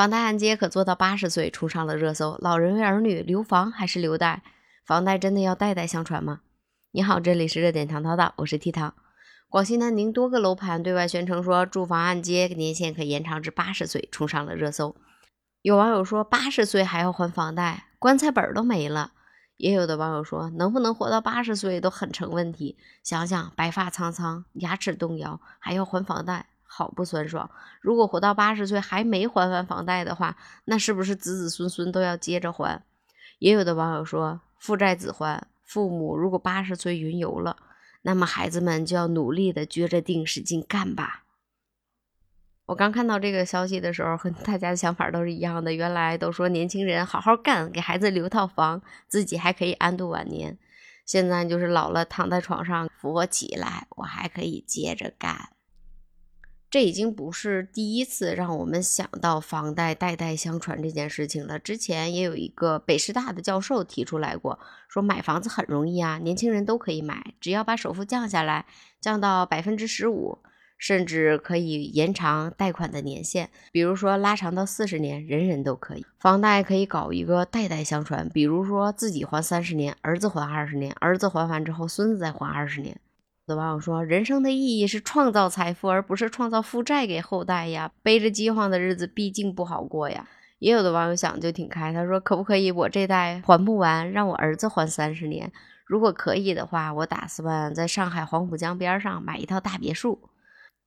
房贷按揭可做到八十岁，冲上了热搜。老人为儿女留房还是留贷？房贷真的要代代相传吗？你好，这里是热点糖叨叨，我是 T 糖。广西南宁多个楼盘对外宣称说，住房按揭年限可延长至八十岁，冲上了热搜。有网友说，八十岁还要还房贷，棺材本都没了。也有的网友说，能不能活到八十岁都很成问题。想想白发苍苍，牙齿动摇，还要还房贷，好不酸爽。如果活到八十岁还没还完房贷的话，那是不是子子孙孙都要接着还？也有的网友说，父债子还，父母如果八十岁云游了，那么孩子们就要努力的撅着腚使劲干吧。我刚看到这个消息的时候，和大家的想法都是一样的。原来都说年轻人好好干，给孩子留套房，自己还可以安度晚年。现在就是老了，躺在床上扶我起来，我还可以接着干。这已经不是第一次让我们想到房贷代代相传这件事情了。之前也有一个北师大的教授提出来过，说买房子很容易啊，年轻人都可以买，只要把首付降下来，降到百分之十五。甚至可以延长贷款的年限，比如说拉长到四十年，人人都可以。房贷可以搞一个代代相传，比如说自己还三十年，儿子还二十年，儿子还完之后，孙子再还二十年。的网友说，人生的意义是创造财富，而不是创造负债给后代呀。背着饥荒的日子毕竟不好过呀。也有的网友想就挺开，他说可不可以我这代还不完，让我儿子还三十年？如果可以的话，我打算在上海黄浦江边上买一套大别墅。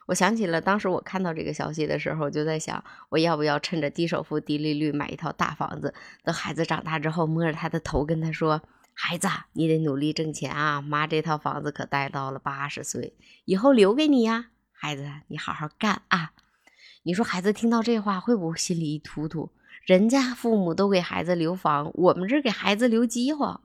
我想起了当时我看到这个消息的时候，就在想，我要不要趁着低首付、低利率买一套大房子，等孩子长大之后，摸着他的头跟他说：“孩子，你得努力挣钱啊，妈这套房子可贷到了八十岁，以后留给你呀，孩子，你好好干啊。”你说孩子听到这话会不会心里一突突？人家父母都给孩子留房，我们这给孩子留饥荒。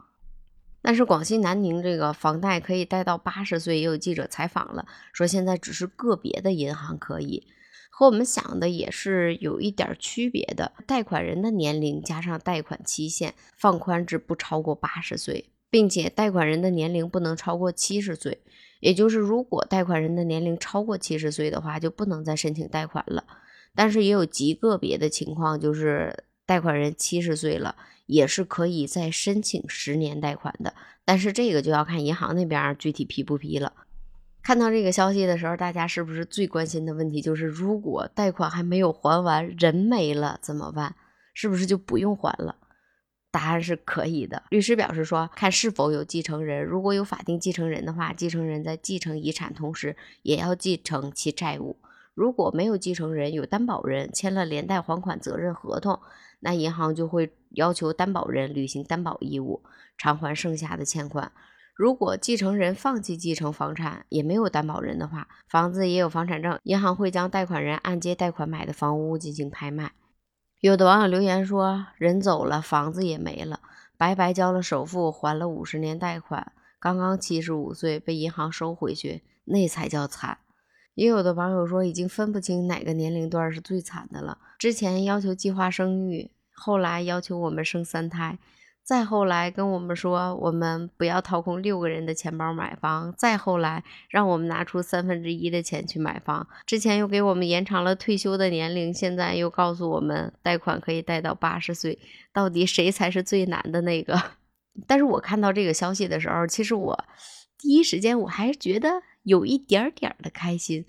但是广西南宁这个房贷可以贷到八十岁，也有记者采访了，说现在只是个别的银行可以，和我们想的也是有一点区别的。贷款人的年龄加上贷款期限放宽至不超过八十岁，并且贷款人的年龄不能超过七十岁，也就是如果贷款人的年龄超过七十岁的话，就不能再申请贷款了。但是也有极个别的情况，就是贷款人七十岁了。也是可以再申请十年贷款的，但是这个就要看银行那边具体批不批了。看到这个消息的时候，大家是不是最关心的问题就是，如果贷款还没有还完，人没了怎么办？是不是就不用还了？答案是可以的。律师表示说，看是否有继承人，如果有法定继承人的话，继承人在继承遗产同时也要继承其债务。如果没有继承人，有担保人签了连带还款责任合同，那银行就会要求担保人履行担保义务，偿还剩下的欠款。如果继承人放弃继承房产，也没有担保人的话，房子也有房产证，银行会将贷款人按揭贷款买的房屋进行拍卖。有的网友留言说，人走了，房子也没了，白白交了首付，还了五十年贷款，刚刚七十五岁被银行收回去，那才叫惨。也有的网友说，已经分不清哪个年龄段是最惨的了。之前要求计划生育，后来要求我们生三胎，再后来跟我们说我们不要掏空六个人的钱包买房，再后来让我们拿出三分之一的钱去买房。之前又给我们延长了退休的年龄，现在又告诉我们贷款可以贷到八十岁。到底谁才是最难的那个？但是我看到这个消息的时候，其实我第一时间我还是觉得。有一点点的开心，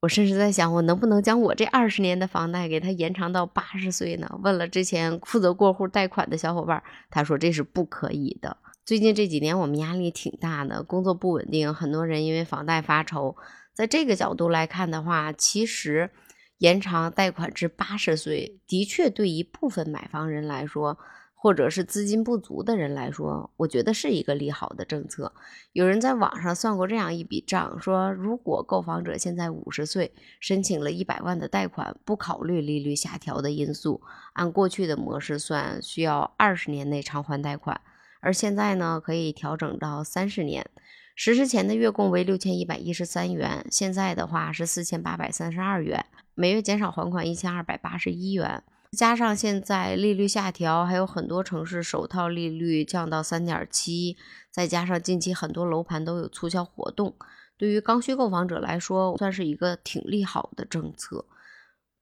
我甚至在想，我能不能将我这二十年的房贷给他延长到八十岁呢？问了之前负责过户贷款的小伙伴，他说这是不可以的。最近这几年我们压力挺大的，工作不稳定，很多人因为房贷发愁。在这个角度来看的话，其实延长贷款至八十岁，的确对一部分买房人来说。或者是资金不足的人来说，我觉得是一个利好的政策。有人在网上算过这样一笔账，说如果购房者现在五十岁，申请了一百万的贷款，不考虑利率下调的因素，按过去的模式算，需要二十年内偿还贷款。而现在呢，可以调整到三十年。实施前的月供为六千一百一十三元，现在的话是四千八百三十二元，每月减少还款一千二百八十一元。加上现在利率下调，还有很多城市首套利率降到三点七，再加上近期很多楼盘都有促销活动，对于刚需购房者来说，算是一个挺利好的政策。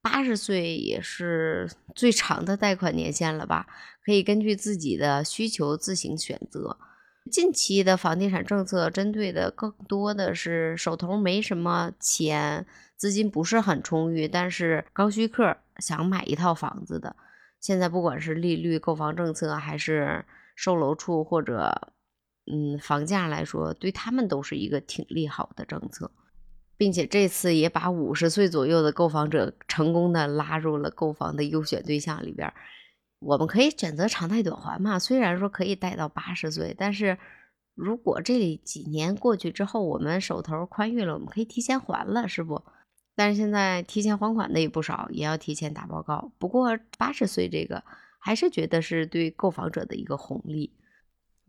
八十岁也是最长的贷款年限了吧？可以根据自己的需求自行选择。近期的房地产政策针对的更多的是手头没什么钱，资金不是很充裕，但是刚需客想买一套房子的。现在不管是利率、购房政策，还是售楼处或者嗯房价来说，对他们都是一个挺利好的政策。并且这次也把五十岁左右的购房者成功的拉入了购房的优选对象里边。我们可以选择长贷短还嘛，虽然说可以贷到八十岁，但是如果这几年过去之后，我们手头宽裕了，我们可以提前还了，是不？但是现在提前还款的也不少，也要提前打报告。不过八十岁这个还是觉得是对购房者的一个红利。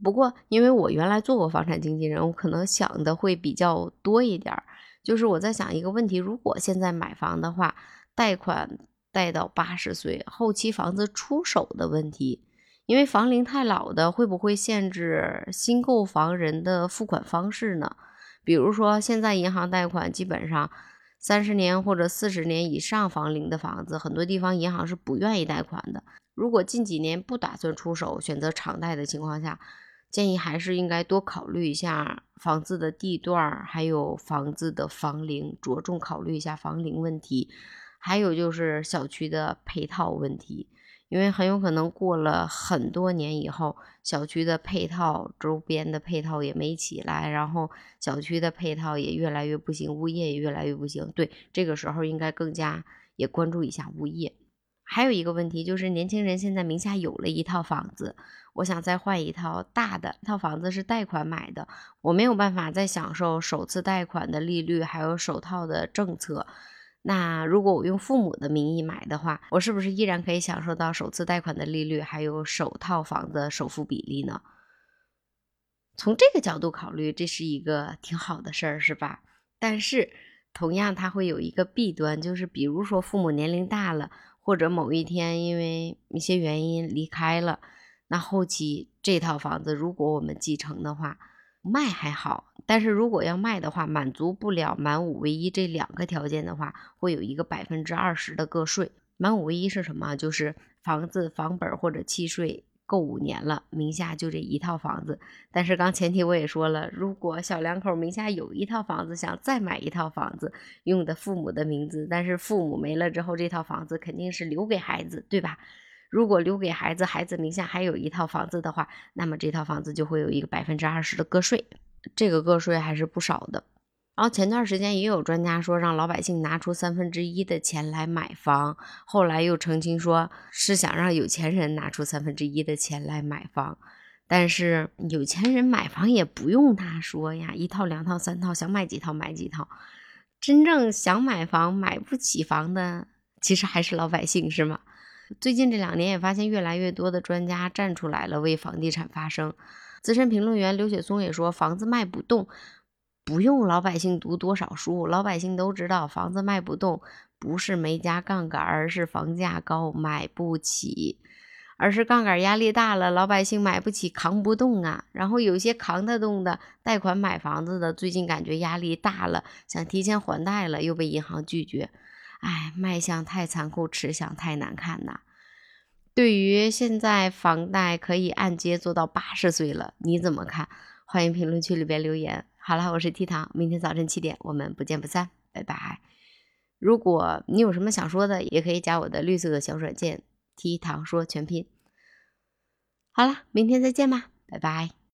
不过因为我原来做过房产经纪人，我可能想的会比较多一点。就是我在想一个问题：如果现在买房的话，贷款贷到八十岁，后期房子出手的问题，因为房龄太老的，会不会限制新购房人的付款方式呢？比如说，现在银行贷款基本上三十年或者四十年以上房龄的房子，很多地方银行是不愿意贷款的。如果近几年不打算出手，选择长贷的情况下，建议还是应该多考虑一下房子的地段，还有房子的房龄，着重考虑一下房龄问题。还有就是小区的配套问题，因为很有可能过了很多年以后，小区的配套周边的配套也没起来，然后小区的配套也越来越不行，物业也越来越不行。对，这个时候应该更加也关注一下物业。还有一个问题就是，年轻人现在名下有了一套房子，我想再换一套大的。套房子是贷款买的，我没有办法再享受首次贷款的利率，还有首套的政策。那如果我用父母的名义买的话，我是不是依然可以享受到首次贷款的利率，还有首套房的首付比例呢？从这个角度考虑，这是一个挺好的事儿，是吧？但是同样，它会有一个弊端，就是比如说父母年龄大了。或者某一天因为一些原因离开了，那后期这套房子如果我们继承的话，卖还好，但是如果要卖的话，满足不了满五唯一这两个条件的话，会有一个百分之二十的个税。满五唯一是什么？就是房子房本或者契税。够五年了，名下就这一套房子。但是刚前提我也说了，如果小两口名下有一套房子，想再买一套房子，用的父母的名字，但是父母没了之后，这套房子肯定是留给孩子，对吧？如果留给孩子，孩子名下还有一套房子的话，那么这套房子就会有一个百分之二十的个税，这个个税还是不少的。然后前段时间也有专家说让老百姓拿出三分之一的钱来买房，后来又澄清说是想让有钱人拿出三分之一的钱来买房，但是有钱人买房也不用他说呀，一套两套三套，想买几套买几套。真正想买房买不起房的，其实还是老百姓，是吗？最近这两年也发现越来越多的专家站出来了为房地产发声。资深评论员刘雪松也说，房子卖不动。不用老百姓读多少书，老百姓都知道房子卖不动，不是没加杠杆，而是房价高买不起，而是杠杆压力大了，老百姓买不起，扛不动啊。然后有些扛得动的贷款买房子的，最近感觉压力大了，想提前还贷了，又被银行拒绝。哎，卖相太残酷，吃相太难看呐。对于现在房贷可以按揭做到八十岁了，你怎么看？欢迎评论区里边留言。好了，我是 T 糖，明天早晨七点我们不见不散，拜拜。如果你有什么想说的，也可以加我的绿色的小软件 T 糖说全拼。好了，明天再见吧，拜拜。